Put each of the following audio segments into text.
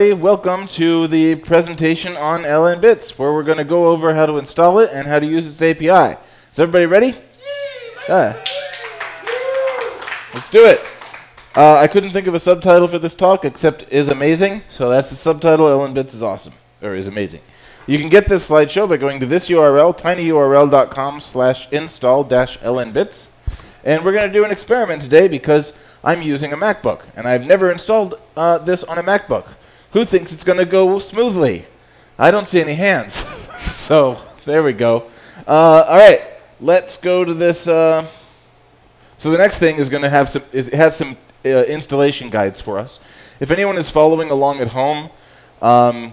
Welcome to the presentation on LN Bits, where we're going to go over how to install it and how to use its API. Is everybody ready? Yeah. Let's do it. Uh, I couldn't think of a subtitle for this talk except is amazing, so that's the subtitle. LN Bits is awesome, or is amazing. You can get this slideshow by going to this URL, tinyurl.com slash install dash lnbits. And we're going to do an experiment today because I'm using a MacBook, and I've never installed uh, this on a MacBook. Who thinks it's going to go smoothly? I don't see any hands. so there we go. Uh, all right, let's go to this. Uh, so the next thing is going to have some. It has some uh, installation guides for us. If anyone is following along at home, um,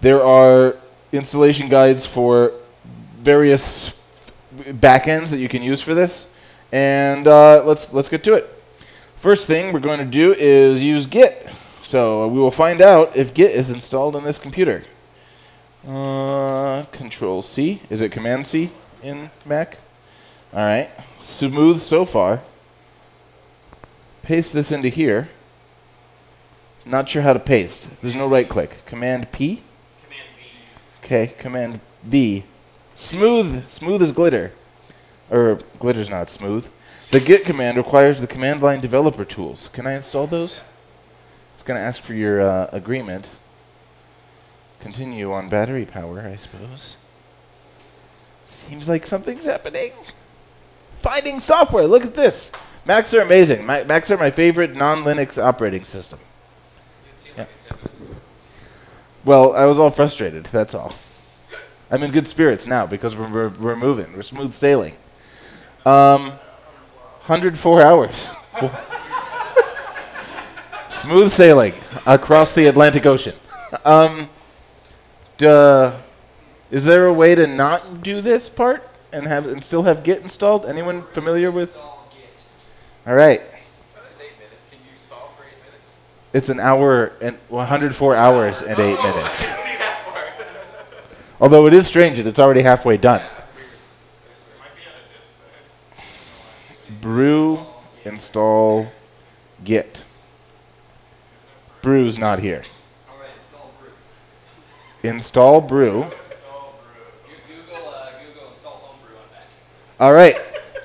there are installation guides for various backends that you can use for this. And uh, let's let's get to it. First thing we're going to do is use Git. So we will find out if Git is installed on this computer. Uh, Control C. Is it Command C in Mac? All right. Smooth so far. Paste this into here. Not sure how to paste. There's no right click. Command P. Command V. Okay. Command V. Smooth. Smooth as glitter. Or glitter's not smooth. The Git command requires the command line developer tools. Can I install those? It's going to ask for your uh, agreement. Continue on battery power, I suppose. Seems like something's happening. Finding software. Look at this. Macs are amazing. Ma- Macs are my favorite non-Linux operating system. Yeah. like a 10 minutes ago. Well, I was all frustrated. That's all. I'm in good spirits now because we're, we're, we're moving. We're smooth sailing. Um, 104 hours. smooth sailing across the Atlantic Ocean. Um, duh, is there a way to not do this part and have and still have Git installed? Anyone familiar with? All right. That is 8 minutes. Can you stall for 8 minutes? It's an hour and 104 hours and eight minutes. See that part. Although it is strange that it's already halfway done. Brew install That is weird. Might be on a disk. That is- brew install git brew's not here install brew. install brew Install brew. All right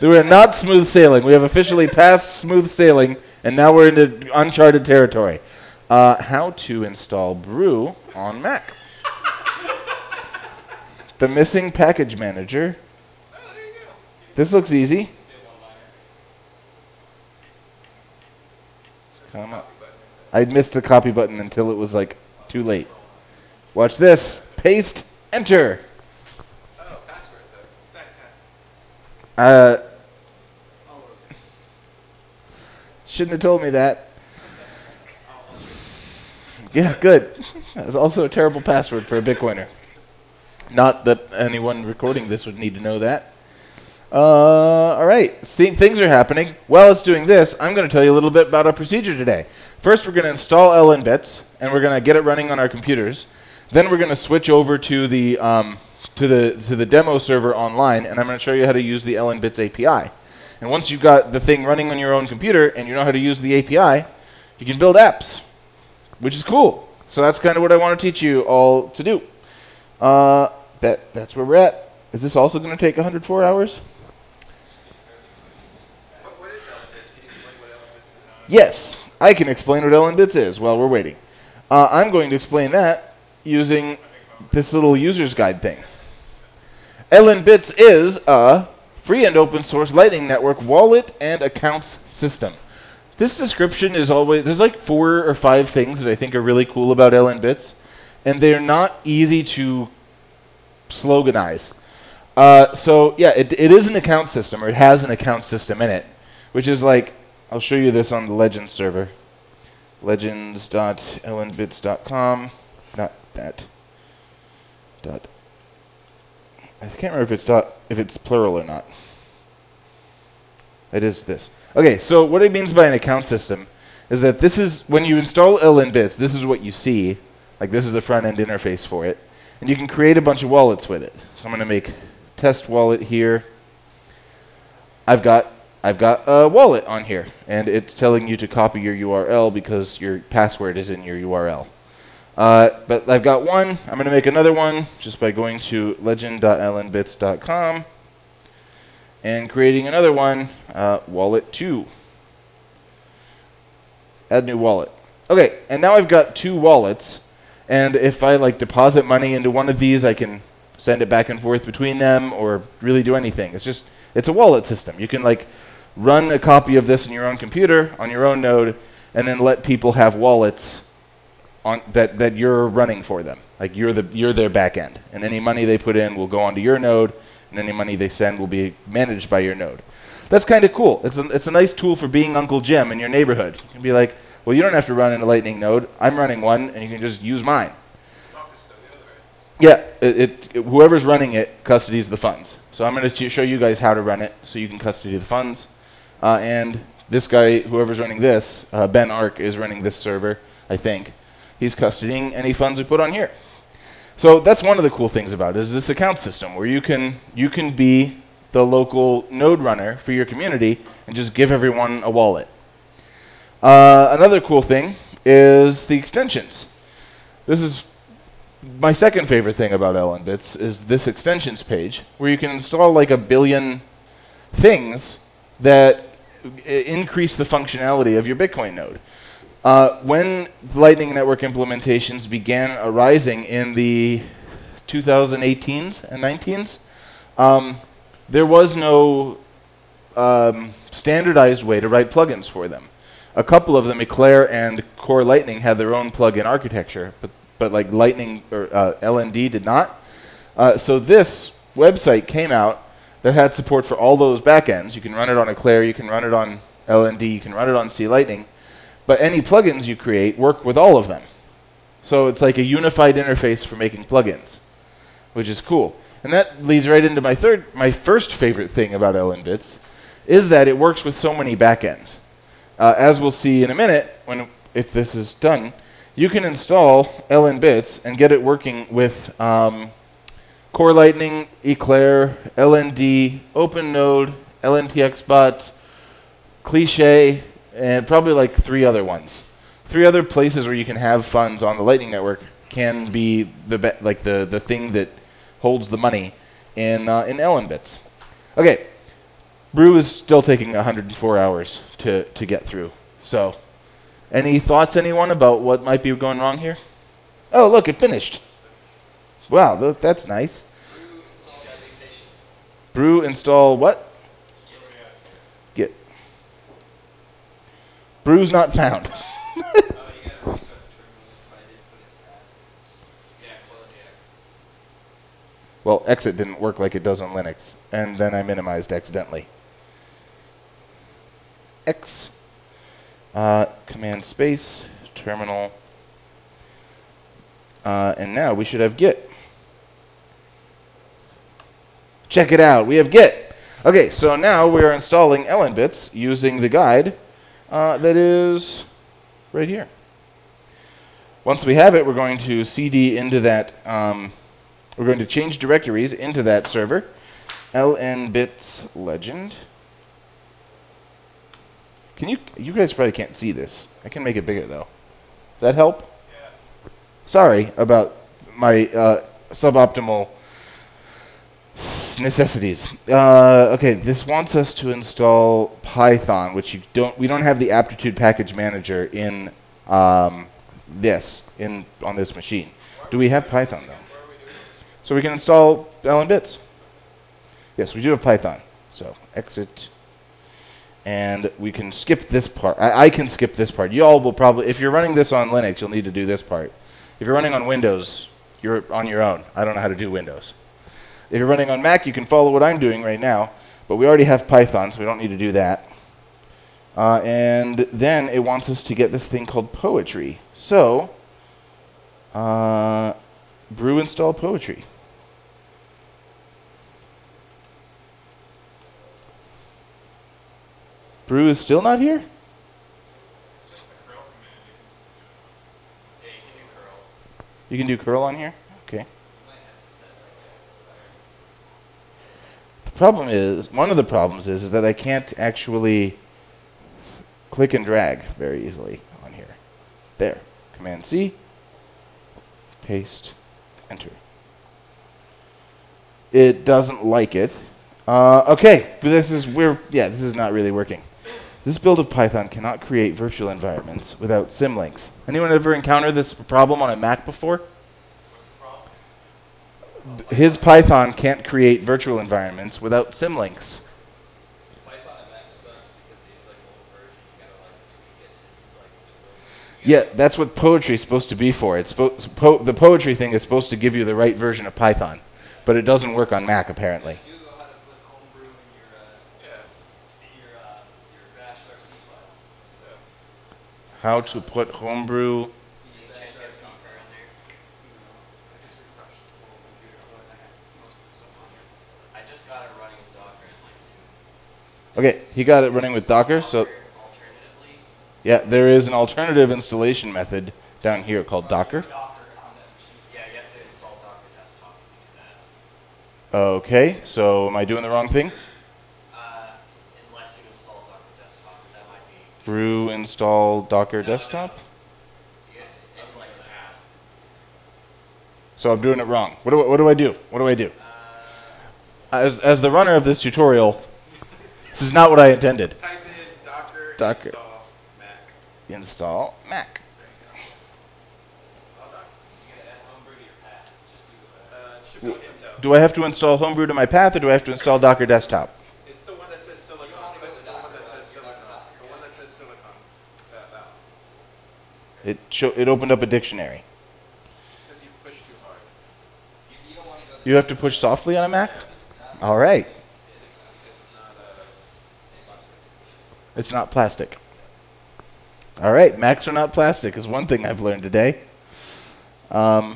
we're not smooth sailing we have officially passed smooth sailing and now we're into uncharted territory uh, how to install brew on mac the missing package manager this looks easy. Come on. I missed the copy button until it was like too late. Watch this. Paste. Enter. Oh, password though. Uh, shouldn't have told me that. Yeah, good. That was also a terrible password for a Bitcoiner. Not that anyone recording this would need to know that. Uh, all right. See, things are happening. While it's doing this, I'm going to tell you a little bit about our procedure today. First, we're going to install LN Bits, and we're going to get it running on our computers. Then we're going to switch over to the um, to the to the demo server online, and I'm going to show you how to use the LN Bits API. And once you've got the thing running on your own computer and you know how to use the API, you can build apps, which is cool. So that's kind of what I want to teach you all to do. Uh, that that's where we're at. Is this also going to take 104 hours? What, what is LN Bits? Can you explain what LN Bits is? Yes, I can explain what LN Bits is while we're waiting. Uh, I'm going to explain that using this little user's guide thing. LN Bits is a free and open source Lightning Network wallet and accounts system. This description is always there's like four or five things that I think are really cool about LN Bits, and they're not easy to sloganize. Uh, so yeah, it, it is an account system, or it has an account system in it, which is like I'll show you this on the Legends server. Legends.lnbits.com. Not that. Dot. I can't remember if it's dot if it's plural or not. It is this. Okay, so what it means by an account system is that this is when you install LN bits, this is what you see. Like this is the front end interface for it. And you can create a bunch of wallets with it. So I'm going to make test wallet here. I've got I've got a wallet on here, and it's telling you to copy your URL because your password is in your URL. Uh, but I've got one. I'm going to make another one just by going to legend.lnbits.com and creating another one, uh, wallet 2. Add new wallet. Okay, and now I've got two wallets, and if I like deposit money into one of these, I can send it back and forth between them or really do anything. It's just it's a wallet system. You can like run a copy of this in your own computer on your own node and then let people have wallets on that that you're running for them. Like you're the you're their back end. And any money they put in will go onto your node and any money they send will be managed by your node. That's kind of cool. It's a, it's a nice tool for being Uncle Jim in your neighborhood. You can be like, well, you don't have to run in a Lightning node. I'm running one, and you can just use mine. It's all custodial, right? Yeah, it, it, whoever's running it custodies the funds. So I'm going to show you guys how to run it, so you can custody the funds. Uh, and this guy, whoever's running this, uh, Ben Arc, is running this server. I think he's custodying any funds we put on here. So that's one of the cool things about it is this account system where you can you can be the local node runner for your community and just give everyone a wallet. Uh, another cool thing is the extensions. This is my second favorite thing about LNbits is this extensions page where you can install like a billion things that increase the functionality of your Bitcoin node. Uh, when Lightning Network implementations began arising in the 2018s and 19s, um, there was no um, standardized way to write plugins for them. A couple of them, Eclair and Core Lightning, had their own plugin architecture, but but like Lightning or uh, LND did not. Uh, so this website came out that had support for all those backends. You can run it on Eclair, you can run it on LND, you can run it on C Lightning, but any plugins you create work with all of them. So it's like a unified interface for making plugins, which is cool. And that leads right into my third, my first favorite thing about LNbits, is that it works with so many backends. Uh, as we'll see in a minute, when if this is done, you can install LNbits and get it working with um, Core Lightning, Eclair, LND, OpenNode, LNTXBot, Cliche, and probably like three other ones. Three other places where you can have funds on the Lightning Network can be the like the, the thing that holds the money in uh, in LNbits. Okay, Brew is still taking 104 hours to, to get through. So, any thoughts, anyone, about what might be going wrong here? Oh, look, it finished. Wow, th- that's nice. Brew install what? Git. Brew's not found. Well, exit didn't work like it does on Linux, and then I minimized accidentally. X, uh, command space, terminal, uh, and now we should have Git. Check it out, we have Git. Okay, so now we are installing LNbits using the guide uh, that is right here. Once we have it, we're going to cd into that. Um, we're going to change directories into that server. lnbits legend. Can you? You guys probably can't see this. I can make it bigger though. Does that help? Yes. Sorry about my uh, suboptimal necessities. Uh, okay, this wants us to install Python, which you don't. We don't have the aptitude package manager in um, this in on this machine. Do we have Python though? Where are we doing this? So we can install LN bits. Yes, we do have Python. So exit. And we can skip this part. I, I can skip this part. You all will probably, if you're running this on Linux, you'll need to do this part. If you're running on Windows, you're on your own. I don't know how to do Windows. If you're running on Mac, you can follow what I'm doing right now. But we already have Python, so we don't need to do that. Uh, and then it wants us to get this thing called Poetry. So, uh, brew install Poetry. Brew is still not here? You can do. Curl. On here? Okay. The problem is, one of the problems is, is that I can't actually click and drag very easily on here. There. Command C. paste, enter. It doesn't like it. Uh, okay, but this is we're yeah, this is not really working. This build of Python cannot create virtual environments without symlinks. Anyone ever encountered this problem on a Mac before? What's the problem? His Python can't create virtual environments without symlinks. Python and Mac sucks because he's like old version. You gotta like tweak it to use like the Yeah, that's what poetry is supposed to be for. It's po- the poetry thing is supposed to give you the right version of Python, but it doesn't work on Mac apparently. You know how to put homebrew in your uh, yeah. your uh, your bash RC file. How to put homebrew? Can you change that software on there? I just refreshed this little computer, otherwise I had most of the stuff on here. I just got it running with Docker to put homebrew. Okay, he got it running with Docker. So yeah, there is an alternative installation method down here called Docker. Docker on that machine. yeah, you have to install Docker Desktop to do that. Okay, so am I doing the wrong thing? Uh, unless you install Docker Desktop, that might be. Brew install Docker desktop. Yeah, it's like that. So I'm doing it wrong. What do I, what do I do? What do I do? Uh, As as the runner of this tutorial, this is not what I intended. Type in Docker, Docker. install Mac. Install Mac. There you go. Install Docker. you gotta add homebrew to your path. Just do that. Uh, it should go Intel. Do I have to install Homebrew to my path, or do I have to install Docker Desktop? It's the one that says Silicon. wanna The, go with the one Docker, that says like, Silicon. go with Docker, The one yeah. that says Silicon. That, that one. It show, it opened up a dictionary. You push too hard. You, you don't want to go to You have to push softly on a Mac. All right, It's, it's not plastic. it's not plastic. All right, Macs are not plastic is one thing I've learned today. Um,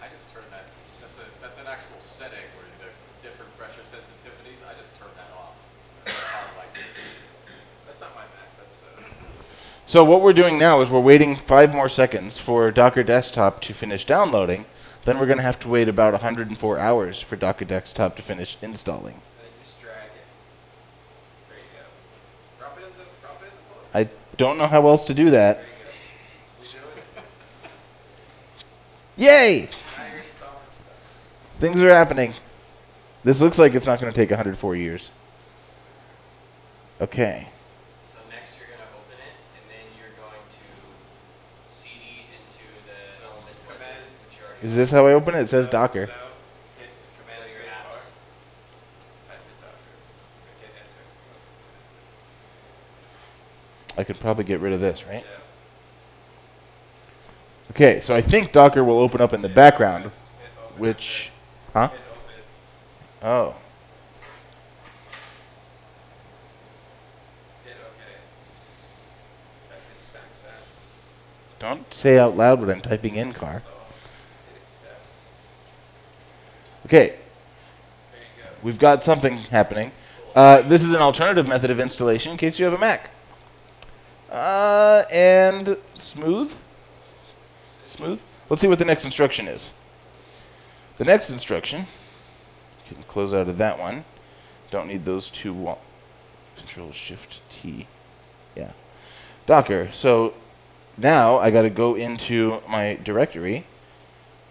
I just turned that. That's a that's an actual setting where you have different pressure sensitivities. I just turned that off. That's how I like it. That's not my Mac. That's uh, so what we're doing now is we're waiting five more seconds for Docker Desktop to finish downloading. Then we're going to have to wait about 104 hours for Docker Desktop to finish installing. and then you just drag it. There you go. Drop it in the drop it in the book. I don't know how else to do that. There you go. You do it. Yay! Now you're installing stuff. Things are happening. This looks like it's not going to take 104 years. Okay. So next you're gonna open it, and then you're going to CD into the So LNbits command- legend, which you already Is this how I open it? It says Docker. No, it's command Go to your space bar. apps. Type in Docker. Hit enter. I could probably get rid of this, right? Okay, so I think Docker will open up in the background, which. Huh? Oh. Hit OK. Type in stack sats. Don't say out loud what I'm typing in, car. Install. Hit accept. Okay, we've got something happening. Uh, this is an alternative method of installation in case you have a Mac. Uh, and smooth? Smooth? Let's see what the next instruction is. The next instruction, you can close out of that one. Don't need those two. Control Shift T. Yeah. Docker. So now I got to go into my directory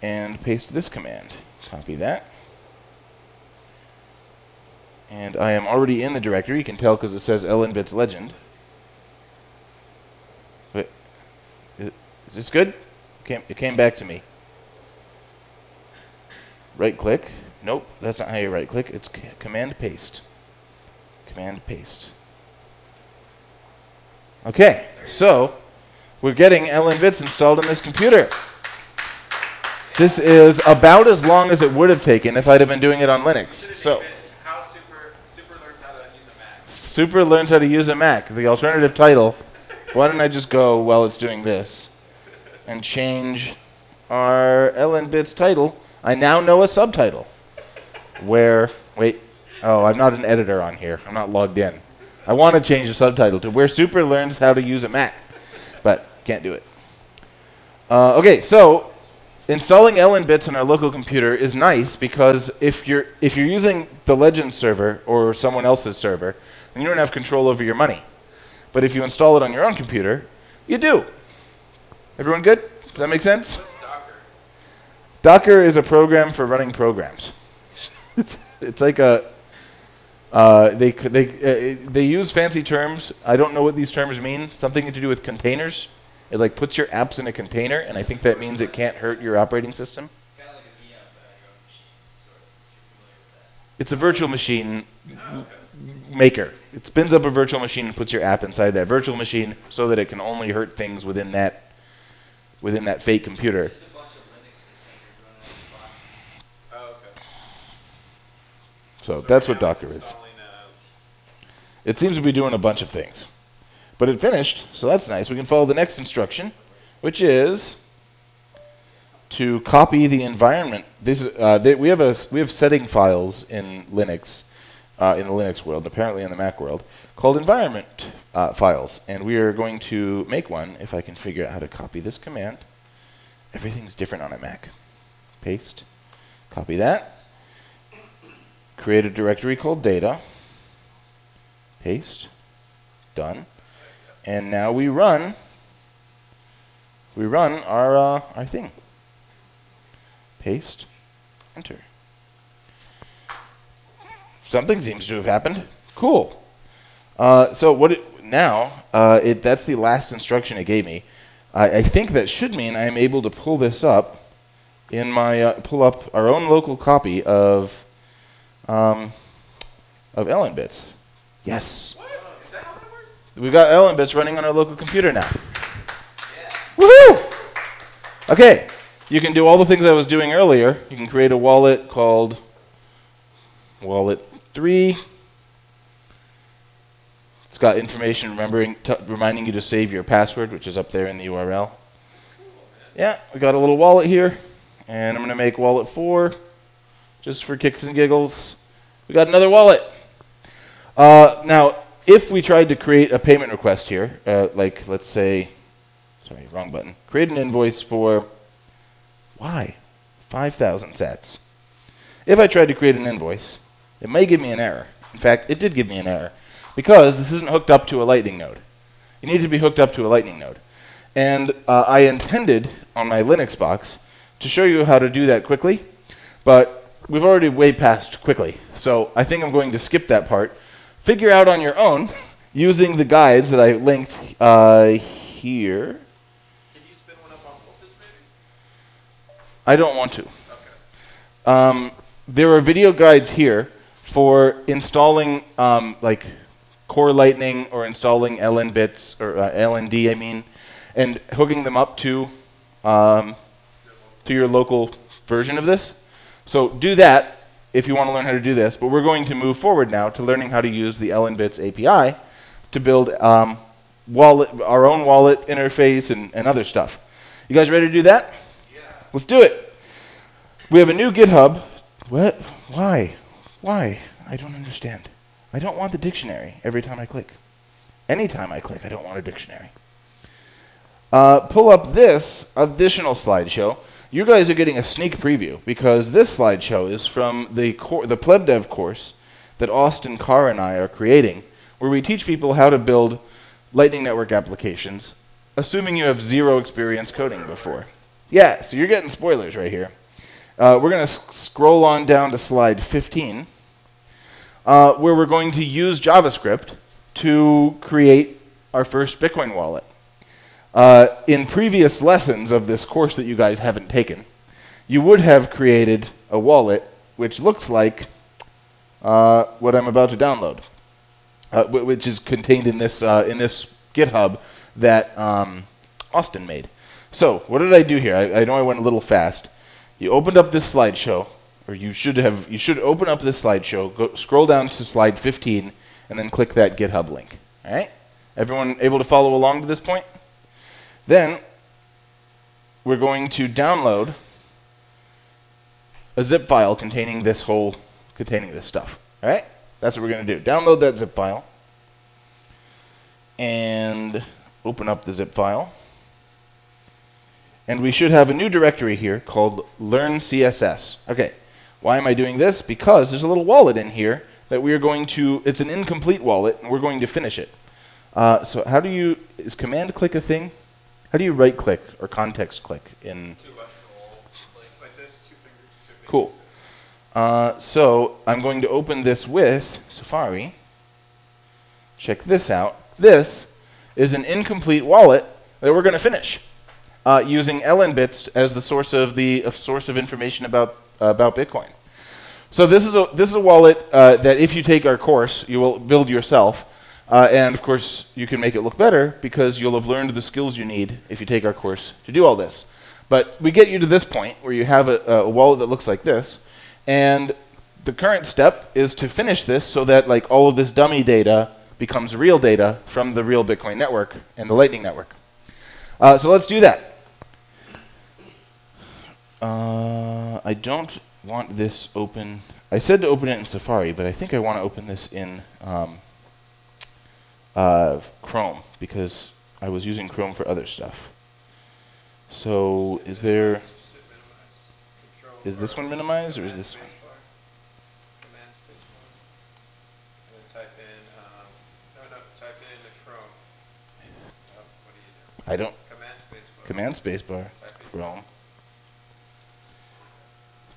and paste this command. Copy that. And I am already in the directory. You can tell because it says LNBits Legend. Wait, is is this good? It came back to me. Right click. Nope, that's not how you right click. It's command paste. Command paste. Okay, so we're getting LNBits installed in this computer. This is about as long as it would have taken if I'd have been doing it on Linux. So. how super super learns how to use a Mac. Super learns how to use a Mac. The alternative title. Why don't I just go while it's doing this and change our LN Bits title? I now know a subtitle. Where, wait, oh, I'm not an editor on here. I'm not logged in. I want to change the subtitle to Where Super Learns How to Use a Mac, but can't do it. Uh, okay, so installing LN bits on our local computer is nice because if you're if you're using the Legend server or someone else's server, then you don't have control over your money. But if you install it on your own computer, you do. Everyone good? Does that make sense? Docker? Docker is a program for running programs. it's, it's like a. Uh, they they uh, they use fancy terms. I don't know what these terms mean. Something to do with containers. It like puts your apps in a container, and I think that means it can't hurt your operating system. Kind of like a VM, but on your own machine, sort of. If you're familiar with that. It's a virtual machine maker. It spins up a virtual machine and puts your app inside that virtual machine so that it can only hurt things within that within that fake computer. Just a bunch of Linux containers running on the box. Okay. So that's what Docker is. It seems to be doing a bunch of things. But it finished, so that's nice. We can follow the next instruction, which is to copy the environment. This is, uh, they, we have a we have setting files in Linux, uh, in the Linux world, apparently in the Mac world, called environment uh, files, and we are going to make one. If I can figure out how to copy this command, everything's different on a Mac. Paste, copy that. Create a directory called data. Paste. Done. And now we run. We run our uh, our thing. Paste. Enter. Something seems to have happened. Cool. Uh, so what it, now? Uh, it that's the last instruction it gave me. I, I think that should mean I am able to pull this up in my uh, pull up our own local copy of um, of LN Bits. Yes. What? Is that how that works? We've got LN Bits running on our local computer now. Woohoo! Okay, you can do all the things I was doing earlier. You can create a wallet called Wallet 3. It's got information remembering, t- reminding you to save your password, which is up there in the URL. Yeah, we got a little wallet here, and I'm going to make Wallet 4 just for kicks and giggles. We got another wallet. Uh, now, if we tried to create a payment request here, uh, like let's say, sorry, wrong button, create an invoice for why 5,000 sats. If I tried to create an invoice, it may give me an error. In fact, it did give me an error because this isn't hooked up to a Lightning node. You need to be hooked up to a Lightning node. And uh, I intended on my Linux box to show you how to do that quickly, but we've already way past quickly. So I think I'm going to skip that part. Figure out on your own using the guides that I linked uh, here. Can you spin one up on voltage, maybe? I don't want to. Okay. Um, there are video guides here for installing um, like Core Lightning or installing LN bits or uh, LND, I mean, and hooking them up to um, to your local version of this. So do that if you want to learn how to do this. But we're going to move forward now to learning how to use the LN bits API to build um, wallet, our own wallet interface and, and other stuff. You guys ready to do that? Yeah. Let's do it. We have a new GitHub. What? Why? Why? I don't understand. I don't want the dictionary every time I click. Anytime I click, I don't want a dictionary. Uh, pull up this additional slideshow. You guys are getting a sneak preview because this slideshow is from the the PlebDev course that Austin Carr and I are creating, where we teach people how to build Lightning Network applications, assuming you have zero experience coding before. Yeah, so you're getting spoilers right here. Uh, we're going to scroll on down to slide 15, uh, where we're going to use JavaScript to create our first Bitcoin wallet. Uh, in previous lessons of this course that you guys haven't taken, you would have created a wallet which looks like uh, what I'm about to download, uh, which is contained in this uh, in this GitHub that um, Austin made. So what did I do here? I, I know I went a little fast. You opened up this slideshow, or you should have. You should open up this slideshow. Go scroll down to slide 15, and then click that GitHub link. All right. Everyone able to follow along to this point? Then we're going to download a zip file containing this whole containing this stuff. All right? That's what we're going to do. Download that zip file and open up the zip file. And we should have a new directory here called learn CSS. Okay. Why am I doing this? Because there's a little wallet in here that we are going to it's an incomplete wallet and we're going to finish it. Uh, so how do you is command click a thing? How do you right click or context click in Two directional, like, like this. Cool. Uh, so I'm going to open this with Safari. Check this out. This is an incomplete wallet that we're going to finish uh, using LN bits as the source of the uh, source of information about uh, about Bitcoin. So this is a this is a wallet uh, that if you take our course, you will build yourself, uh, and of course you can make it look better because you'll have learned the skills you need if you take our course to do all this. But we get you to this point where you have a, a wallet that looks like this, and the current step is to finish this so that like all of this dummy data becomes real data from the real Bitcoin network and the Lightning network. Uh, so let's do that. Uh, I don't want this open. I said to open it in Safari, but I think I want to open this in um, uh, Chrome because I was using Chrome for other stuff. So is there Sit minimize. Control is this one minimized or is this one? spacebar. Command spacebar. And then type in, um, no, no, type in the Chrome. What do you do? I don't Command spacebar. command spacebar Chrome.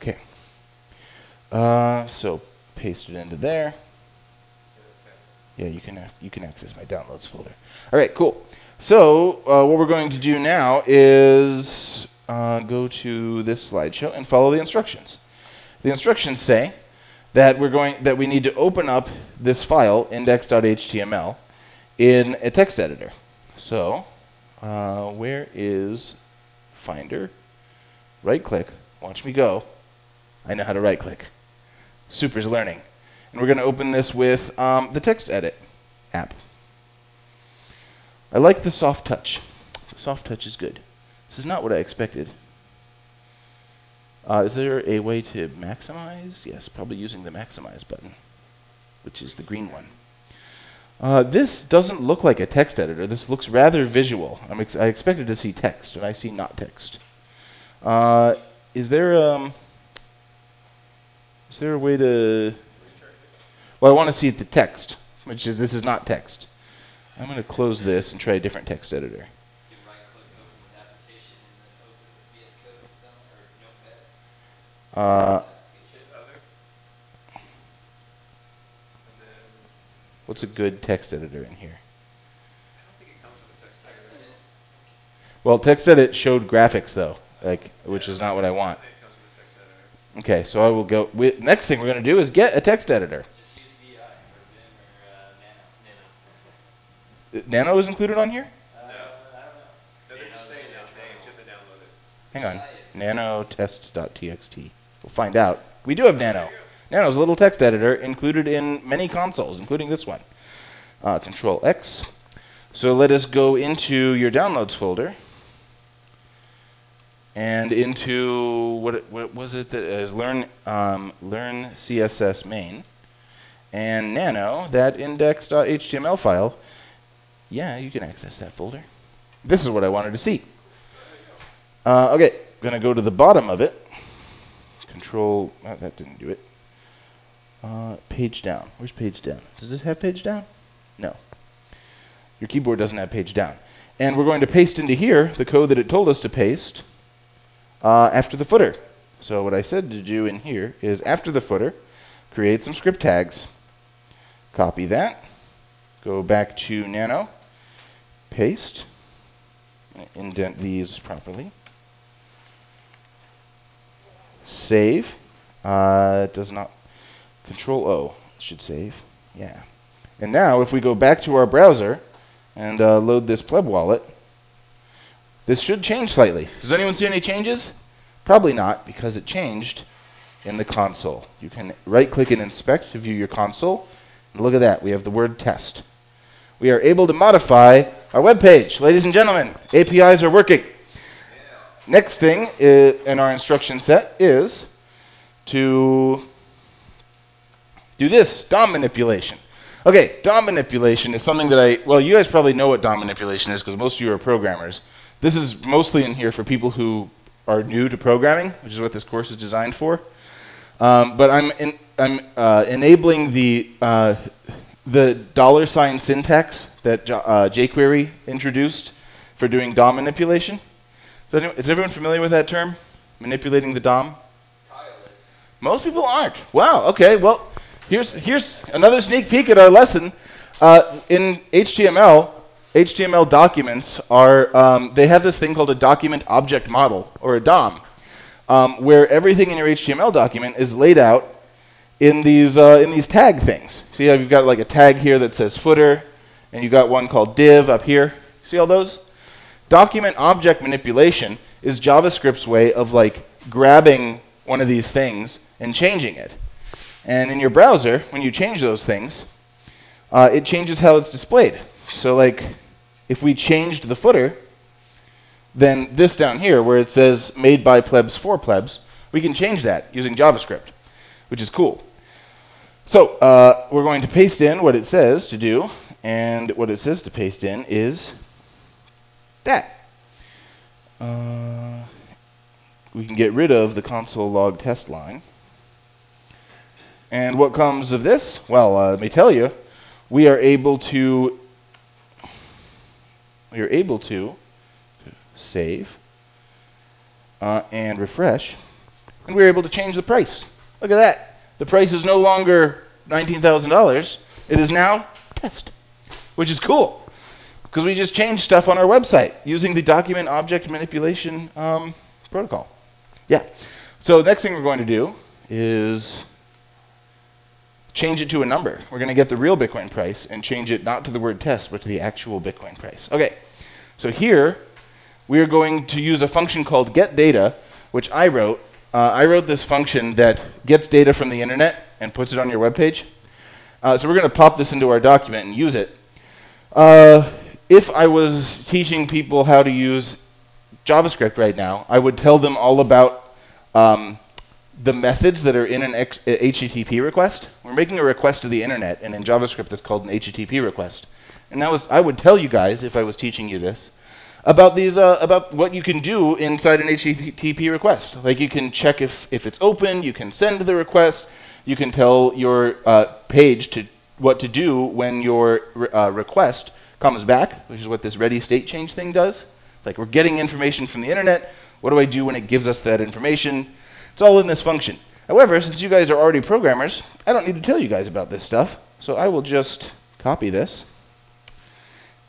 Okay. Uh, so paste it into there. Yeah, you can you can access my downloads folder. All right, cool. So uh, what we're going to do now is uh, go to this slideshow and follow the instructions. The instructions say that we're going that we need to open up this file index.html in a text editor. So uh, where is Finder? Right click. Watch me go. I know how to right click. Super's learning. And we're going to open this with um, the text edit app. I like the soft touch. The soft touch is good. This is not what I expected. Uh, is there a way to maximize? Yes, probably using the maximize button, which is the green one. Uh, this doesn't look like a text editor. This looks rather visual. I'm ex- I expected to see text, and I see not text. Uh, is there um, is there a way to? Well, I want to see the text, which is this is not text. I'm going to close this and try a different text editor. You right click open with application and then open with VS Code or Notepad. Uh, Hit other. And then, what's a good text editor in here? I don't think it comes with a text Text editor. Well, text edit showed graphics though, like which is not what I want. I think it comes with a text editor. Okay, so I will go. We, next thing we're going to do is get a text editor. Just use VI or Vim or uh, Nano. Nano. Nano is included on here. Uh, No. I don't know. No, they're just Nano's saying the now, intro. names, you have to download it. Hang on. Nanotest.txt. We'll find out. We do have Nano. Nano's a little text editor included in many consoles, including this one. Uh, Control X. So let us go into your downloads folder and into what what was it that is learn um, learn CSS main and Nano that index.html file. Yeah, you can access that folder. This is what I wanted to see. Uh, okay, gonna go to the bottom of it. Control. oh, that didn't do it. Uh, page down. Where's page down? Does it have page down? No. Your keyboard doesn't have page down. And we're going to paste into here the code that it told us to paste uh, after the footer. So what I said to do in here is after the footer, create some script tags. Copy that. Go back to Nano. Paste. Indent these properly. Save. Uh, it does not. Control O should save. Yeah. And now, if we go back to our browser and uh, load this pleb wallet, this should change slightly. Does anyone see any changes? Probably not, because it changed in the console. You can right click and inspect to view your console. And look at that, we have the word test. We are able to modify our web page. Ladies and gentlemen, APIs are working. Next thing in our instruction set is to do this DOM manipulation. Okay, DOM manipulation is something that I, well, you guys probably know what DOM manipulation is because most of you are programmers. This is mostly in here for people who are new to programming, which is what this course is designed for. Um, but I'm, in, I'm uh, enabling the, uh, the dollar sign syntax that uh, jQuery introduced for doing DOM manipulation. Is, anyone, is everyone familiar with that term? Manipulating the DOM? Most people aren't. Wow. Okay. Well, here's here's another sneak peek at our lesson. Uh, in HTML, HTML documents are um, they have this thing called a document object model or a DOM, um, where everything in your HTML document is laid out in these uh, in these tag things. See how you've got like a tag here that says footer, and you've got one called div up here. See all those? Document object manipulation is JavaScript's way of like grabbing one of these things and changing it. And in your browser, when you change those things, uh, it changes how it's displayed. So like, if we changed the footer, then this down here, where it says made by plebs for plebs, we can change that using JavaScript, which is cool. So uh, we're going to paste in what it says to do, and what it says to paste in is that. Uh, we can get rid of the console log test line. And what comes of this? Well, uh, let me tell you, we are able to we are able to save uh, and refresh, and we're able to change the price. Look at that. The price is no longer $19,000. It is now test, which is cool because we just changed stuff on our website using the document object manipulation um, protocol. Yeah. So the next thing we're going to do is change it to a number. We're going to get the real Bitcoin price and change it not to the word test, but to the actual Bitcoin price. Okay. So here we are going to use a function called getData, which I wrote. Uh, I wrote this function that gets data from the internet and puts it on your web page. Uh, so we're going to pop this into our document and use it. Uh, if I was teaching people how to use JavaScript right now, I would tell them all about um, the methods that are in an HTTP request. We're making a request to the internet, and in JavaScript, that's called an HTTP request. And that was I would tell you guys if I was teaching you this about these uh, about what you can do inside an HTTP request. Like you can check if if it's open, you can send the request, you can tell your uh, page to what to do when your uh, request comes back, which is what this ready state change thing does. Like we're getting information from the internet. What do I do when it gives us that information? It's all in this function. However, since you guys are already programmers, I don't need to tell you guys about this stuff. So I will just copy this,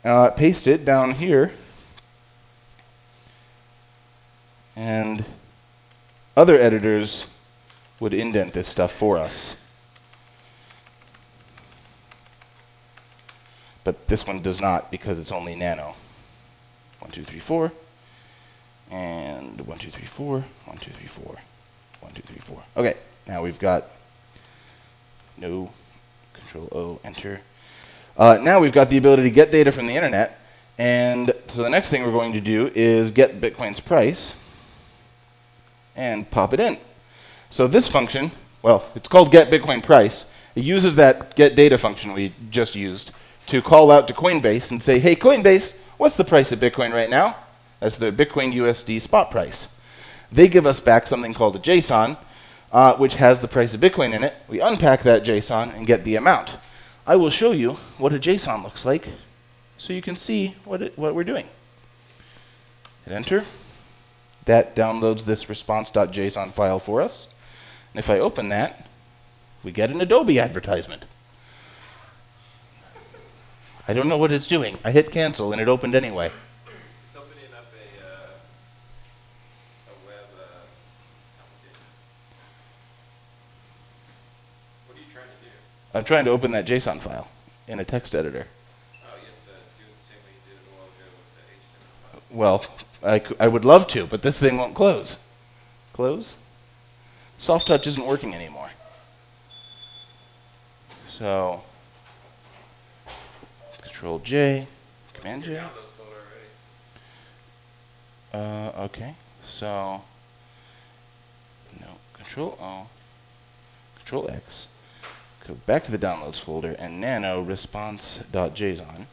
uh, paste it down here, and other editors would indent this stuff for us. But this one does not because it's only nano. One, two, three, four. And one, two, three, four. One, two, three, four. One, two, three, four. Okay, now we've got no, control O, enter. Uh, now we've got the ability to get data from the internet. And so the next thing we're going to do is get Bitcoin's price and pop it in. So this function, well, it's called get Bitcoin price. It uses that get data function we just used to call out to Coinbase and say, hey, Coinbase, what's the price of Bitcoin right now? That's the Bitcoin USD spot price. They give us back something called a JSON, uh, which has the price of Bitcoin in it. We unpack that JSON and get the amount. I will show you what a JSON looks like so you can see what, it, what we're doing. Hit enter. That downloads this response.json file for us. And if I open that, we get an Adobe advertisement. I don't know what it's doing. I hit cancel and it opened anyway. It's opening up a, uh, a web uh, application. What are you trying to do? I'm trying to open that JSON file in a text editor. Oh, you have to do it the same way you did it a while ago with the HTML. Well, I, c- I would love to, but this thing won't close. Close? Soft touch isn't working anymore. So, Control J, Command J. Uh, okay. So, no, Control O, Control X, go back to the downloads folder, and nano response.json.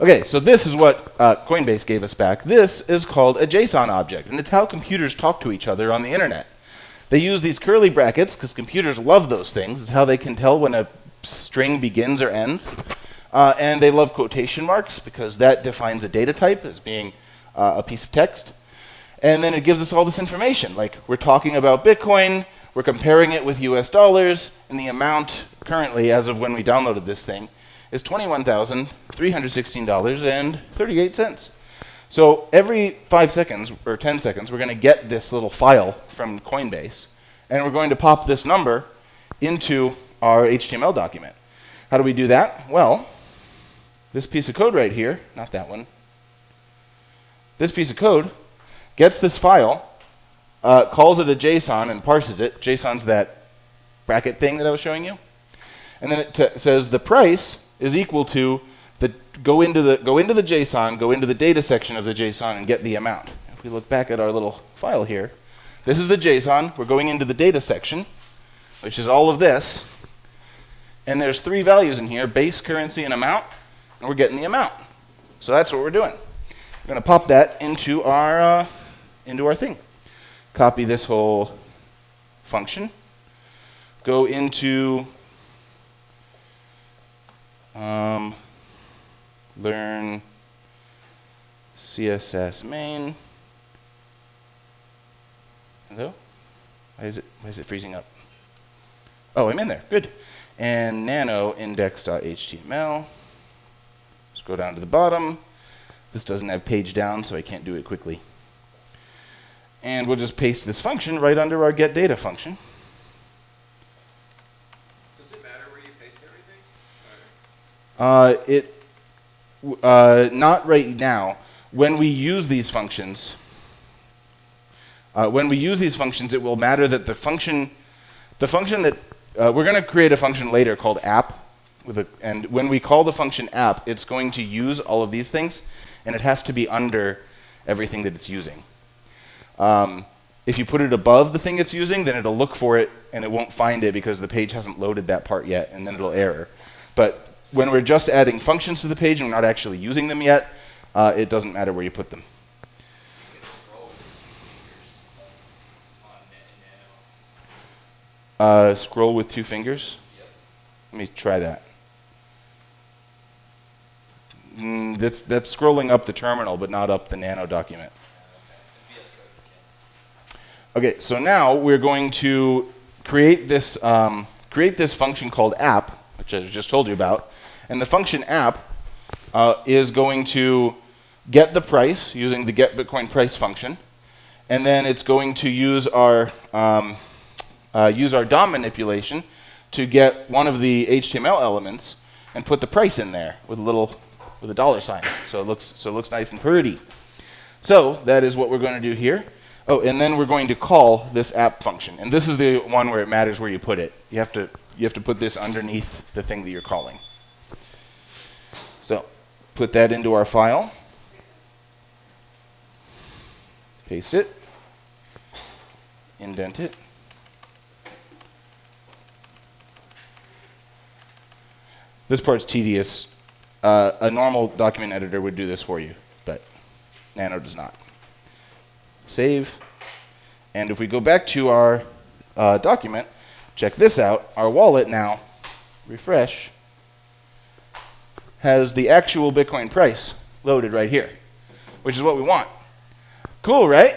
Okay, so this is what uh, Coinbase gave us back. This is called a JSON object, and it's how computers talk to each other on the internet. They use these curly brackets because computers love those things. It's how they can tell when a string begins or ends. Uh, and they love quotation marks because that defines a data type as being uh, a piece of text. And then it gives us all this information. Like we're talking about Bitcoin, we're comparing it with US dollars, and the amount currently, as of when we downloaded this thing, is $21,316.38. So every five seconds or 10 seconds, we're going to get this little file from Coinbase, and we're going to pop this number into our HTML document. How do we do that? Well, this piece of code right here, not that one, this piece of code gets this file, uh, calls it a JSON and parses it. JSON's that bracket thing that I was showing you. And then it says the price is equal to the go into the go into the JSON, go into the data section of the JSON and get the amount. If we look back at our little file here, this is the JSON. We're going into the data section, which is all of this. And there's three values in here, base, currency, and amount, and we're getting the amount. So that's what we're doing. We're going to pop that into our uh, into our thing. Copy this whole function. Go into um, learn CSS main. Hello? Why is it why is it freezing up? Oh, I'm in there. Good. And nano index.html. Go down to the bottom. This doesn't have page down, so I can't do it quickly. And we'll just paste this function right under our get data function. Does it matter where you paste everything? Uh, it uh, not right now. When we use these functions, uh, when we use these functions, it will matter that the function, the function that uh, we're going to create a function later called app, with a, and when we call the function app, it's going to use all of these things, and it has to be under everything that it's using. Um, if you put it above the thing it's using, then it'll look for it and it won't find it because the page hasn't loaded that part yet, and then it'll error. But when we're just adding functions to the page and we're not actually using them yet, uh, it doesn't matter where you put them. Uh, scroll with two fingers. Yep. Let me try that. Mm, that's, that's scrolling up the terminal, but not up the nano document. Okay. So now we're going to create this, um, create this function called app, which I just told you about. And the function app uh, is going to get the price using the get Bitcoin price function. And then it's going to use our, um, uh, use our DOM manipulation to get one of the HTML elements and put the price in there with a little, with a dollar sign. So it looks, so it looks nice and pretty. So that is what we're going to do here. Oh, and then we're going to call this app function. And this is the one where it matters where you put it. You have to, you have to put this underneath the thing that you're calling. So put that into our file. Paste it. Indent it. This part's tedious. Uh, a normal document editor would do this for you, but Nano does not. Save. And if we go back to our uh, document, check this out. Our wallet now, refresh, has the actual Bitcoin price loaded right here, which is what we want. Cool, right?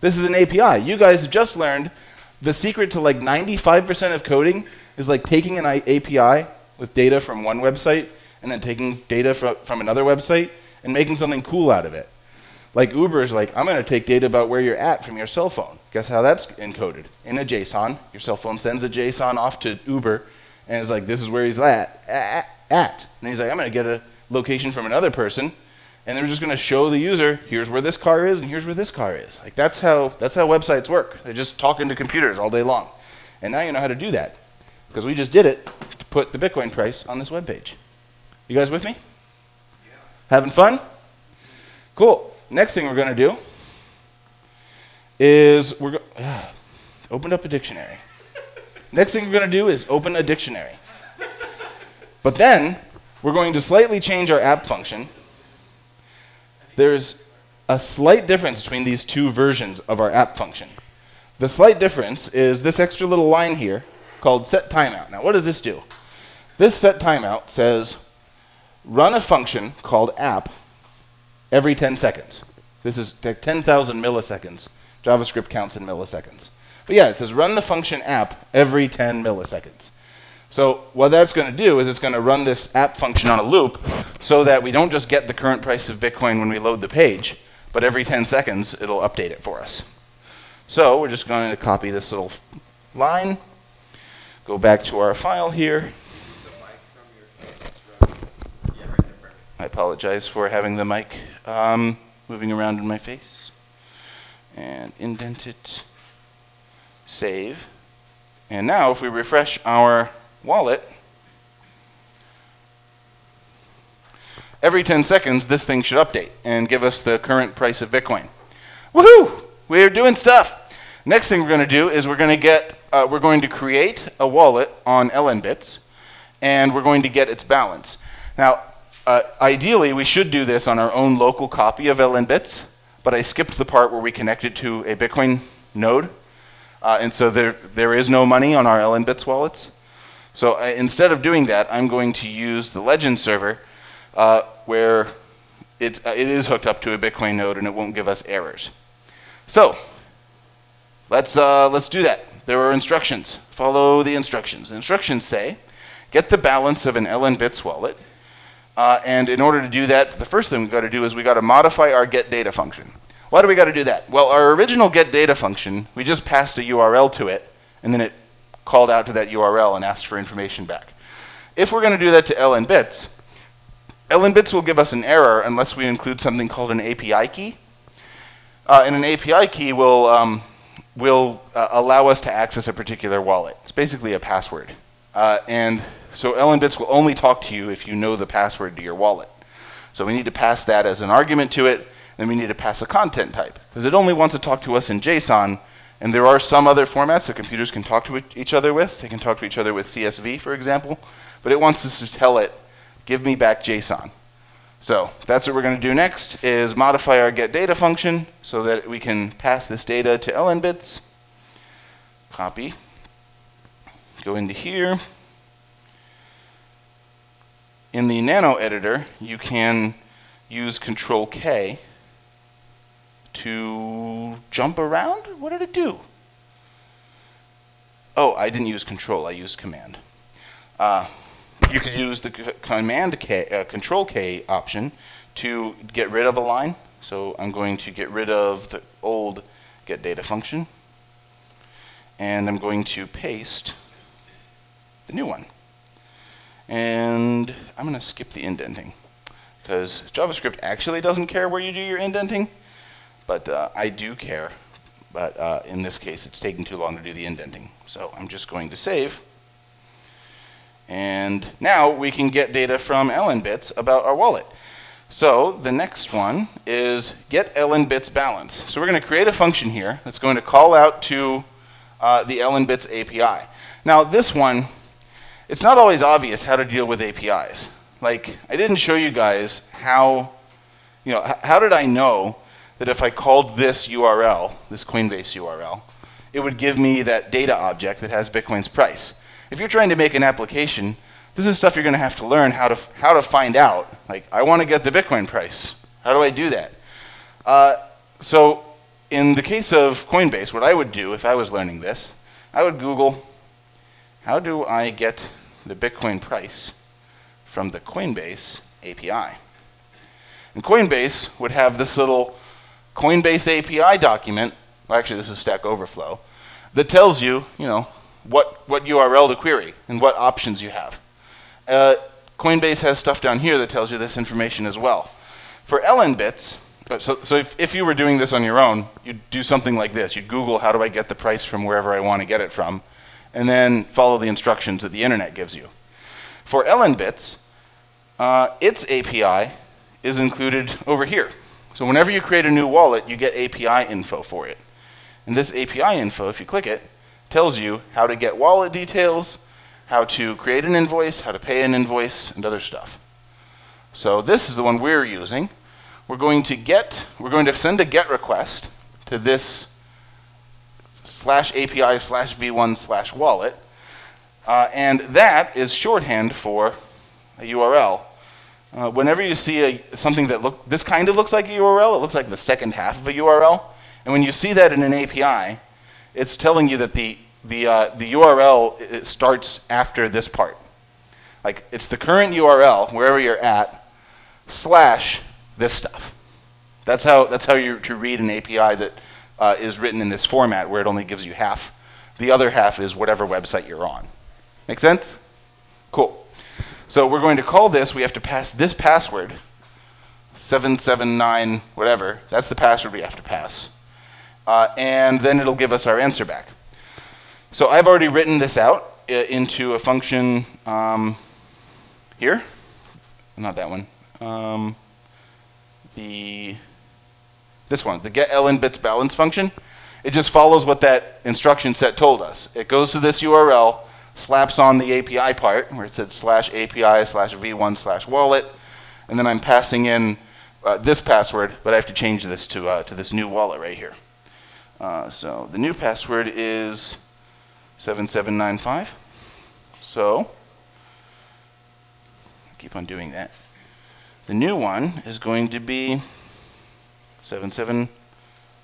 This is an API. You guys have just learned the secret to like 95% of coding is like taking an API with data from one website and then taking data from, from another website and making something cool out of it. Like Uber is like, I'm going to take data about where you're at from your cell phone. Guess how that's encoded? In a JSON. Your cell phone sends a JSON off to Uber, and it's like, this is where he's at. At. at. And he's like, I'm going to get a location from another person, and they're just going to show the user, here's where this car is, and here's where this car is. Like that's how that's how websites work. They're just talking to computers all day long. And now you know how to do that because we just did it to put the Bitcoin price on this web page. You guys with me? Yeah. Having fun? Cool. Next thing we're going to do is we're go- opened up a dictionary. Next thing we're going to do is open a dictionary. But then we're going to slightly change our app function. There's a slight difference between these two versions of our app function. The slight difference is this extra little line here called set timeout. Now, what does this do? This set timeout says run a function called app every 10 seconds. This is like 10,000 milliseconds. JavaScript counts in milliseconds. But yeah, it says run the function app every 10 milliseconds. So what that's going to do is it's going to run this app function on a loop so that we don't just get the current price of Bitcoin when we load the page, but every 10 seconds it'll update it for us. So we're just going to copy this little line, go back to our file here. The mic from your face is running. Yeah, right there, perfect. I apologize for having the mic um, moving around in my face. And indent it, save. And now if we refresh our wallet, every 10 seconds this thing should update and give us the current price of Bitcoin. Woohoo! We're doing stuff. Next thing we're going to do is we're going to get uh, we're going to create a wallet on LNbits and we're going to get its balance. Now, uh, ideally, we should do this on our own local copy of LNbits, but I skipped the part where we connected to a Bitcoin node, uh, and so there, there is no money on our LNbits wallets. So uh, instead of doing that, I'm going to use the Legend server, uh, where it's, uh, it is hooked up to a Bitcoin node and it won't give us errors. So let's, let's do that. There are instructions. Follow the instructions. The instructions say, get the balance of an LNbits wallet. Uh, and in order to do that, the first thing we've got to do is we've got to modify our get data function. Why do we got to do that? Well, our original get data function, we just passed a URL to it, and then it called out to that URL and asked for information back. If we're going to do that to LNbits, LNbits will give us an error unless we include something called an API key. Uh, and an API key will, um, will uh, allow us to access a particular wallet. It's basically a password. Uh, and so LNbits will only talk to you if you know the password to your wallet. So we need to pass that as an argument to it. Then we need to pass a content type because it only wants to talk to us in JSON. And there are some other formats that computers can talk to each other with. They can talk to each other with CSV, for example. But it wants us to tell it, give me back JSON. So that's what we're going to do next is modify our get data function so that we can pass this data to LNbits. Copy. Go into here. In the nano editor, you can use control K to jump around. What did it do? Oh, I didn't use control, I used command. Uh, you could use the command K, uh, control K option to get rid of a line. So I'm going to get rid of the old get data function. And I'm going to paste the new one. And I'm going to skip the indenting because JavaScript actually doesn't care where you do your indenting, but uh, I do care. But uh, in this case, it's taking too long to do the indenting. So I'm just going to save. And now we can get data from LNbits about our wallet. So the next one is get LNbits balance. So we're going to create a function here that's going to call out to uh, the LNbits API. Now this one, it's not always obvious how to deal with APIs. Like I didn't show you guys how, you know, how did I know that if I called this URL, this Coinbase URL, it would give me that data object that has Bitcoin's price. If you're trying to make an application, this is stuff you're going to have to learn how to, how to find out. Like, I want to get the Bitcoin price. How do I do that? Uh, so, in the case of Coinbase, what I would do if I was learning this, I would Google, how do I get the Bitcoin price from the Coinbase API? And Coinbase would have this little Coinbase API document, well, actually, this is Stack Overflow, that tells you, you know, what, what URL to query and what options you have. Uh, Coinbase has stuff down here that tells you this information as well. For LNbits, uh, so, so if, if you were doing this on your own, you'd do something like this. You'd Google how do I get the price from wherever I want to get it from, and then follow the instructions that the internet gives you. For LNbits, uh, its API is included over here. So whenever you create a new wallet, you get API info for it. And this API info, if you click it, tells you how to get wallet details, how to create an invoice, how to pay an invoice, and other stuff. So this is the one we're using. We're going to get, we're going to send a GET request to this slash API slash v1 slash wallet, uh, and that is shorthand for a URL. Uh, whenever you see a, something that look, this kind of looks like a URL, it looks like the second half of a URL, and when you see that in an API, it's telling you that the, the, uh, the URL starts after this part. Like, it's the current URL, wherever you're at, slash this stuff. That's how, that's how you're to read an API that uh, is written in this format, where it only gives you half. The other half is whatever website you're on. Make sense? Cool. So we're going to call this, we have to pass this password, 779 whatever. That's the password we have to pass. Uh, and then it'll give us our answer back. So I've already written this out uh, into a function um, here. Not that one. Um, the this one, the get ln bits balance function. It just follows what that instruction set told us. It goes to this URL, slaps on the API part where it said slash API slash v1 slash wallet, and then I'm passing in uh, this password, but I have to change this to, uh, to this new wallet right here. Uh, so the new password is 7795. So, keep on doing that. The new one is going to be 77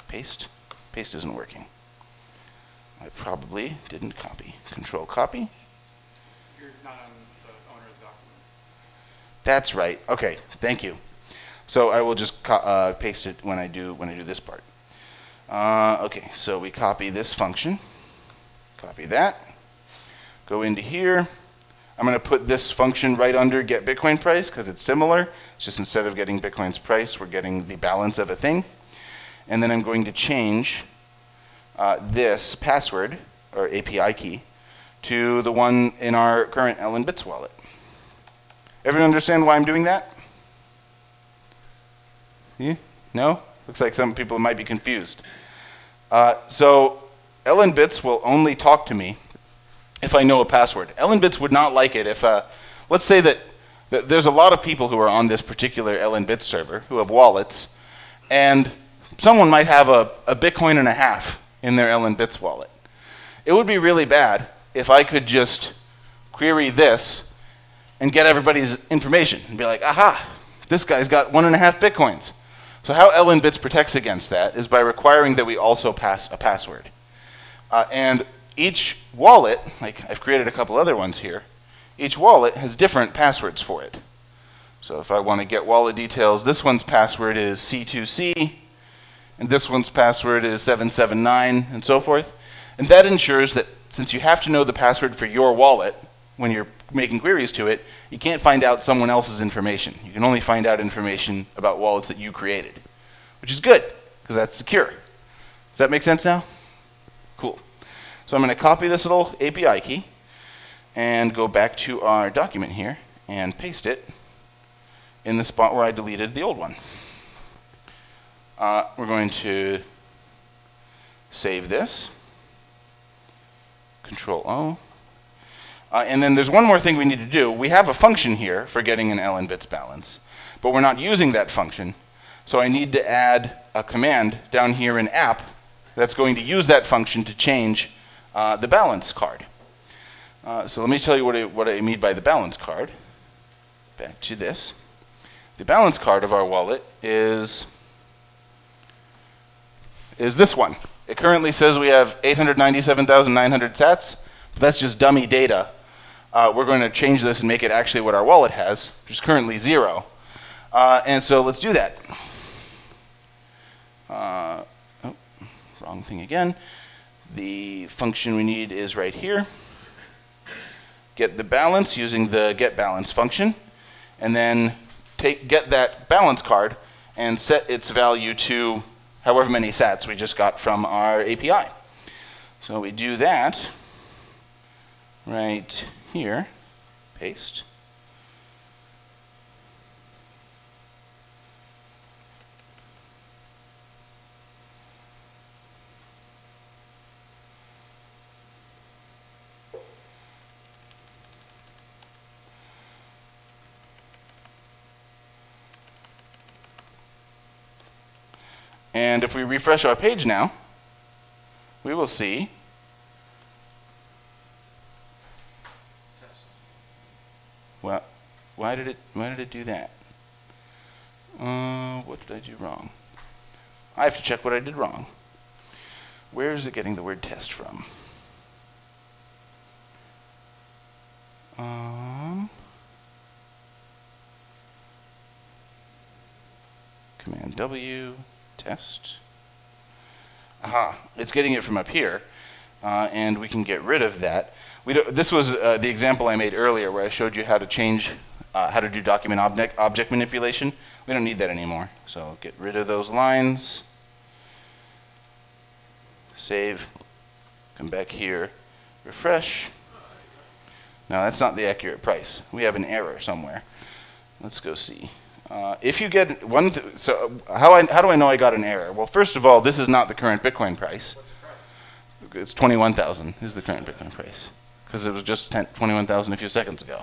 paste. Paste isn't working. I probably didn't copy. Control copy. You're not on the owner of the document. That's right. Okay, thank you. So I will just uh, paste it when I do when I do this part. Uh, okay, so we copy this function, copy that, go into here. I'm going to put this function right under get Bitcoin price because it's similar. It's just instead of getting Bitcoin's price, we're getting the balance of a thing. And then I'm going to change uh, this password or API key to the one in our current LNbits wallet. Everyone understand why I'm doing that? Yeah? No? Looks like some people might be confused. Uh, so, LNbits will only talk to me if I know a password. LNbits would not like it if, uh, let's say that, there's a lot of people who are on this particular LNbits server who have wallets, and someone might have a, a Bitcoin and a half in their LNbits wallet. It would be really bad if I could just query this and get everybody's information and be like, aha, this guy's got one and a half bitcoins. So how LNbits protects against that is by requiring that we also pass a password. Uh, and each wallet, like I've created a couple other ones here, each wallet has different passwords for it. So if I want to get wallet details, this one's password is C2C, and this one's password is 779, and so forth. And that ensures that since you have to know the password for your wallet when you're making queries to it, you can't find out someone else's information. You can only find out information about wallets that you created, which is good because that's secure. Does that make sense now? So I'm going to copy this little API key and go back to our document here and paste it in the spot where I deleted the old one. Uh, we're going to save this. Control O. Uh, and then there's one more thing we need to do. We have a function here for getting an ln bits balance, but we're not using that function. So I need to add a command down here in app that's going to use that function to change uh, the balance card. Uh, so let me tell you what I, what I mean by the balance card. Back to this. The balance card of our wallet is is this one. It currently says we have 897,900 sats, but that's just dummy data. Uh, we're going to change this and make it actually what our wallet has, which is currently zero. Uh, and so let's do that. Uh, oh, wrong thing again. The function we need is right here. Get the balance using the get balance function, and then take get that balance card and set its value to however many sats we just got from our API. So we do that right here, paste. And if we refresh our page now, we will see well, why did it why did it do that? Uh, what did I do wrong? I have to check what I did wrong. Where is it getting the word test from? Um, Command W, test. Aha, it's getting it from up here, uh, and we can get rid of that. This was uh, the example I made earlier where I showed you how to change, uh, how to do document object, object manipulation. We don't need that anymore, so get rid of those lines. Save, come back here, refresh. Now that's not the accurate price. We have an error somewhere. Let's go see. Uh, if you get one, th so how, I, how do I know I got an error? Well, first of all, this is not the current Bitcoin price. What's the price? It's 21,000 is the current Bitcoin price because it was just 21,000 a few seconds ago.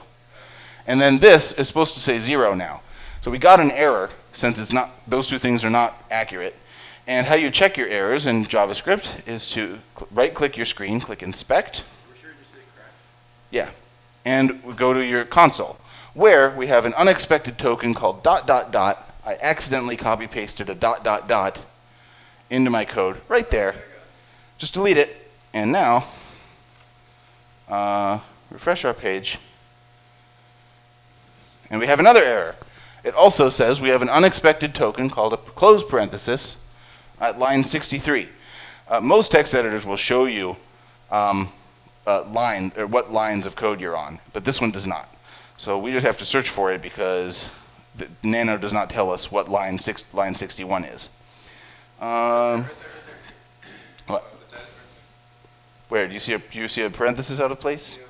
And then this is supposed to say zero now. So we got an error since it's not, those two things are not accurate. And how you check your errors in JavaScript is to cl right click your screen, click inspect, We're sure you say crash? yeah, and go to your console where we have an unexpected token called dot dot dot. I accidentally copy pasted a dot dot dot into my code right there. Just delete it, and now uh, refresh our page, and we have another error. It also says we have an unexpected token called a close parenthesis at line 63. Uh, most text editors will show you um, uh, line or what lines of code you're on, but this one does not. So we just have to search for it because the Nano does not tell us what line six, line 61 is. Um, what? Where do you see a do you see a parenthesis out of place? You,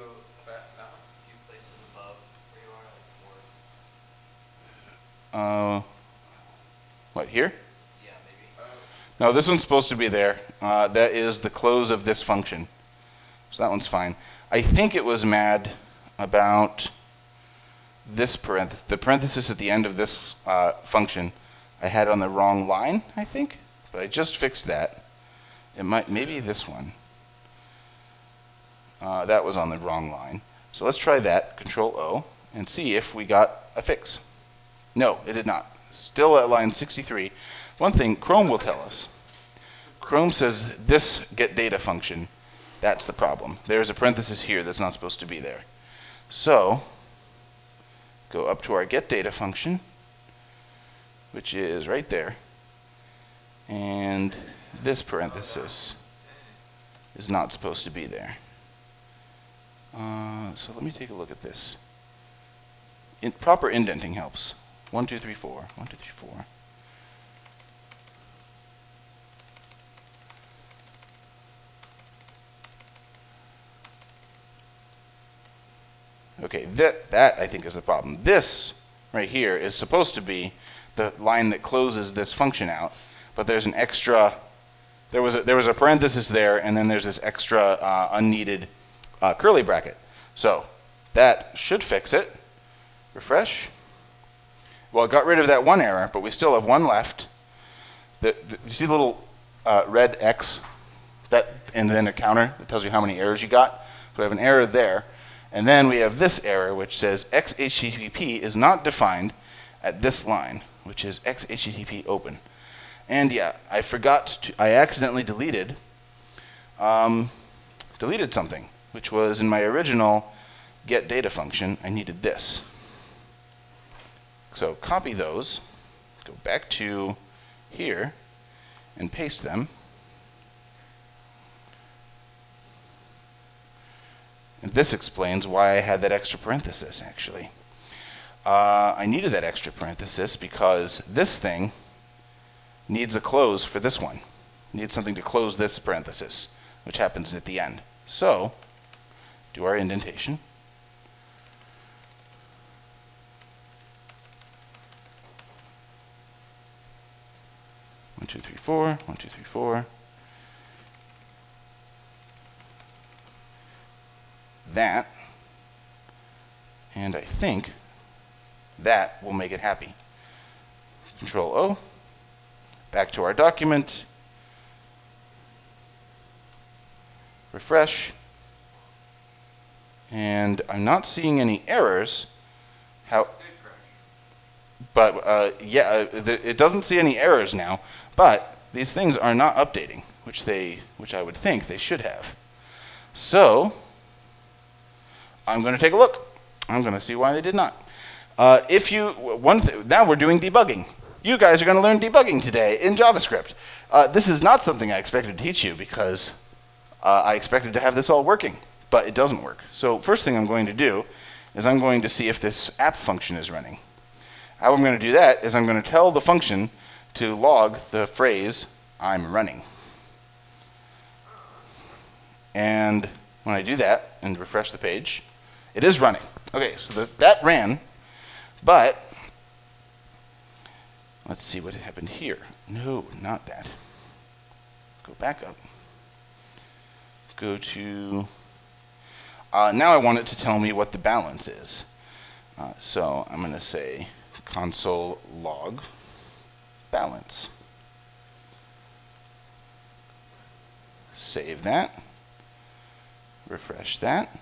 that, that one, a few places above where you are, like four. Uh, what here? Yeah, maybe. No, this one's supposed to be there. Uh, that is the close of this function. So that one's fine. I think it was mad about this parenthesis, the parenthesis at the end of this uh, function. I had on the wrong line, I think, but I just fixed that. It might, maybe this one. Uh, that was on the wrong line. So let's try that, Control O, and see if we got a fix. No, it did not. Still at line 63. One thing Chrome will tell us. Chrome says this get data function, that's the problem. There's a parenthesis here that's not supposed to be there. So, go up to our get data function, which is right there. And this parenthesis is not supposed to be there. Uh, so let me take a look at this. In, proper indenting helps. One, two, three, four. One, two, three, four. Okay, that, that I think is the problem. This right here is supposed to be the line that closes this function out, but there's an extra, there was a, there was a parenthesis there, and then there's this extra uh, unneeded uh, curly bracket. So that should fix it. Refresh. Well, it got rid of that one error, but we still have one left. The, the, you see the little uh, red X, that, and then a counter that tells you how many errors you got. So we have an error there. And then we have this error which says XHTTP is not defined at this line, which is XHTTP open. And yeah, I forgot to, I accidentally deleted, um, deleted something, which was in my original get data function, I needed this. So copy those, go back to here, and paste them. And this explains why I had that extra parenthesis, actually. Uh, I needed that extra parenthesis because this thing needs a close for this one. Needs something to close this parenthesis, which happens at the end. So, do our indentation. One, two, three, four. One, two, three, four. That, and I think that will make it happy. Control O, back to our document, refresh, and I'm not seeing any errors. How, but uh, yeah, uh, it doesn't see any errors now, but these things are not updating, which they, which I would think they should have. So, I'm going to take a look. I'm going to see why they did not. Uh, if you, one now we're doing debugging. You guys are going to learn debugging today in JavaScript. Uh, this is not something I expected to teach you because uh, I expected to have this all working, but it doesn't work. So first thing I'm going to do is I'm going to see if this app function is running. How I'm going to do that is I'm going to tell the function to log the phrase I'm running. And when I do that and refresh the page, it is running. Okay, so the, that ran, but let's see what happened here. No, not that. Go back up. Go to, uh, now I want it to tell me what the balance is. Uh, so I'm going to say console log balance. Save that. Refresh that.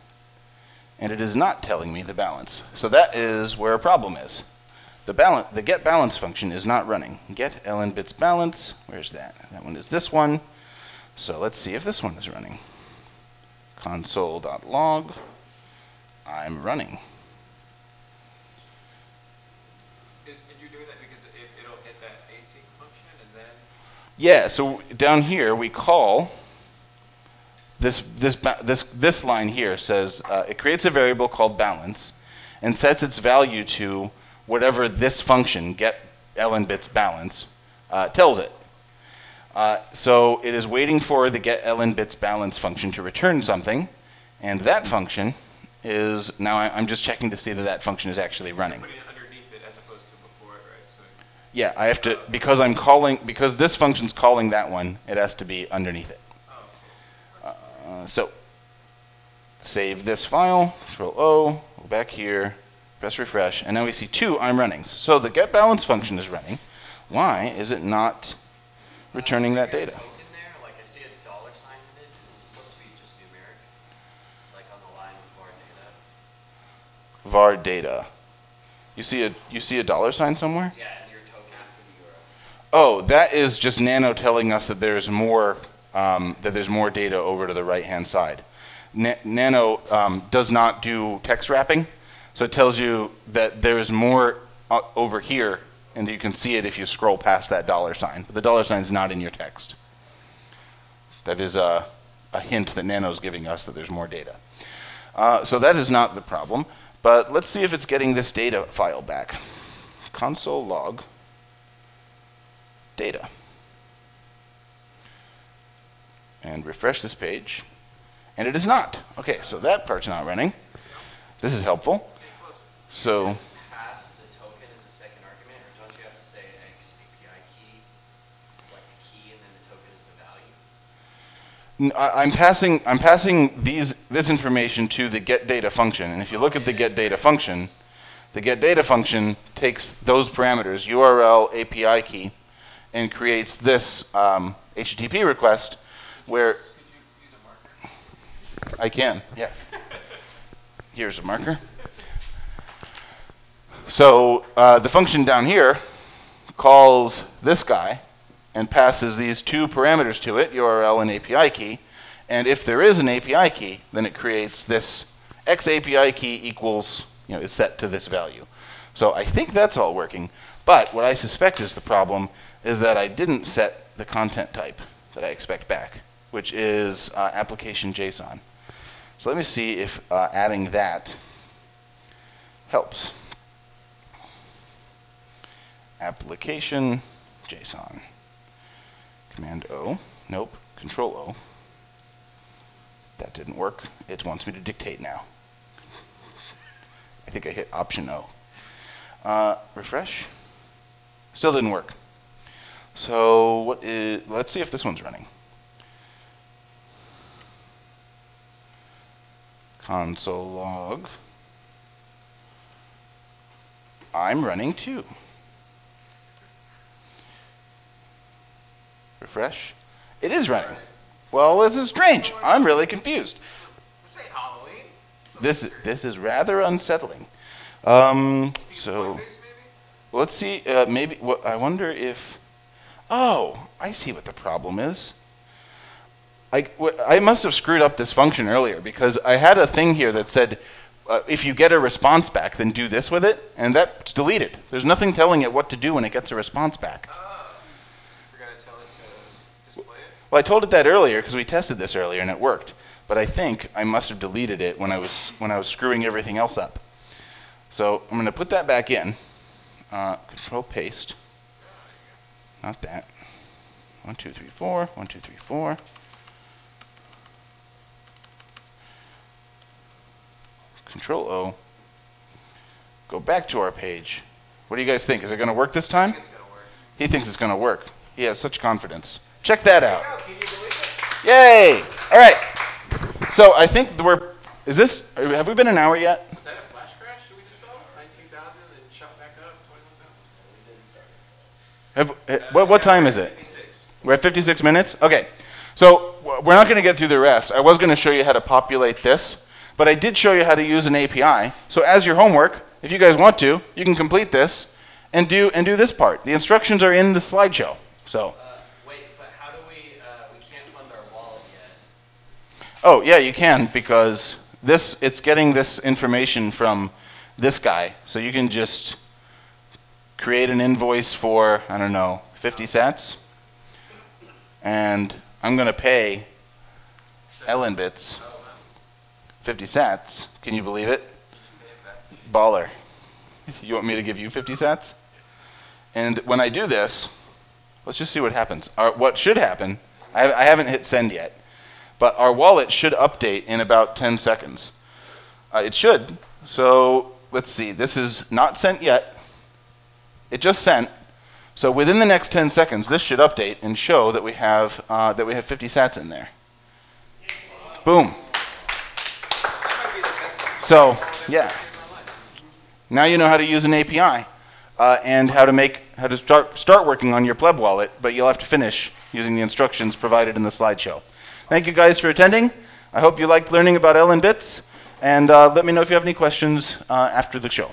And it is not telling me the balance. So that is where a problem is. The, balance, the get balance function is not running. Get ln bits balance, where's that? That one is this one. So let's see if this one is running. Console.log, I'm running. Is, and you're doing that because it, it'll hit that async function and then Yeah, so down here we call this this this this line here says uh, it creates a variable called balance and sets its value to whatever this function get ln bits balance uh, tells it. Uh, so it is waiting for the get ln bits balance function to return something, and that function is now I, I'm just checking to see that that function is actually running. it it as opposed to before right? So Yeah, I have to because I'm calling because this function's calling that one. It has to be underneath it. Uh, so save this file. Control O. Go back here. Press refresh, and now we see two I'm running. So the get balance function is running. Why is it not returning that data? Token there, like I see a dollar sign in it, is it supposed to be just numeric? Like on the line with var data? var data. You see a you see a dollar sign somewhere? Yeah, and your token after the URL. Oh, that is just Nano telling us that there's more um, that there's more data over to the right hand side. Na- Nano um, does not do text wrapping, so it tells you that there is more uh, over here, and you can see it if you scroll past that dollar sign. But the dollar sign is not in your text. That is a, a hint that Nano's giving us that there's more data. Uh, so that is not the problem. But let's see if it's getting this data file back. Console log data. And refresh this page. And it is not. Okay, so that part's not running. This is helpful. So, Just pass the token as a second argument, or don't you have to say X API key? It's like the key and then the token is the value? n- I- I'm passing, I'm passing these, this information to the get data function. And if you look at the get data function, the get data function takes those parameters, URL, API key, and creates this um, HTTP request where could you use a marker? I can, yes. Here's a marker. So uh, the function down here calls this guy and passes these two parameters to it, URL and API key. And if there is an API key, then it creates this X API key equals, you know, is set to this value. So I think that's all working. But what I suspect is the problem is that I didn't set the content type that I expect back, which is uh, application JSON. So let me see if uh, adding that helps. Application JSON. Command O. Nope. Control O. That didn't work. It wants me to dictate now. I think I hit Option O. Uh, refresh. Still didn't work. So what is? Let's see if this one's running. Console log. I'm running too. Refresh. It is running. Well, this is strange. I'm really confused. This Halloween. This this is rather unsettling. Um, so let's see. Uh, maybe what I wonder if. Oh, I see what the problem is. I, I must have screwed up this function earlier because I had a thing here that said uh, if you get a response back, then do this with it, and that's deleted. There's nothing telling it what to do when it gets a response back. Forgot to tell it to display it. Well, I told it that earlier because we tested this earlier and it worked. But I think I must have deleted it when I was when I was screwing everything else up. So I'm going to put that back in. Uh, control paste. Not that. One, two, three, four. One, two, three, four. Control O. Go back to our page. What do you guys think? Is it going to work this time? Gonna work. He thinks it's going to work. He has such confidence. Check that out. Can you it? Yay! All right. So I think we're. Is this? Have we been an hour yet? Was that a flash crash that we just saw? Nineteen thousand and shot back up, twenty-one thousand? Have, eh, what, what time is it? Fifty-six. We're at 56 minutes? Okay. So we're not going to get through the rest. I was going to show you how to populate this, but I did show you how to use an API. So as your homework, if you guys want to, you can complete this and do and do this part. The instructions are in the slideshow. So, Uh, wait, but how do we, uh, we can't fund our wallet yet. oh yeah, you can because this it's getting this information from this guy. So you can just create an invoice for I don't know 50 cents, and I'm going to pay LNbits 50 cents. Can you believe it? Baller. You want me to give you 50 cents? And when I do this, let's just see what happens. Our, what should happen, I, I haven't hit send yet, but our wallet should update in about 10 seconds. Uh, it should. So let's see. This is not sent yet. It just sent. So within the next 10 seconds, this should update and show that we have uh, that we have 50 sats in there. Boom. That might be the best. So yeah. Now you know how to use an API uh, and how to make how to start start working on your pleb wallet, but you'll have to finish using the instructions provided in the slideshow. Thank you guys for attending. I hope you liked learning about LNbits, and uh, let me know if you have any questions uh, after the show.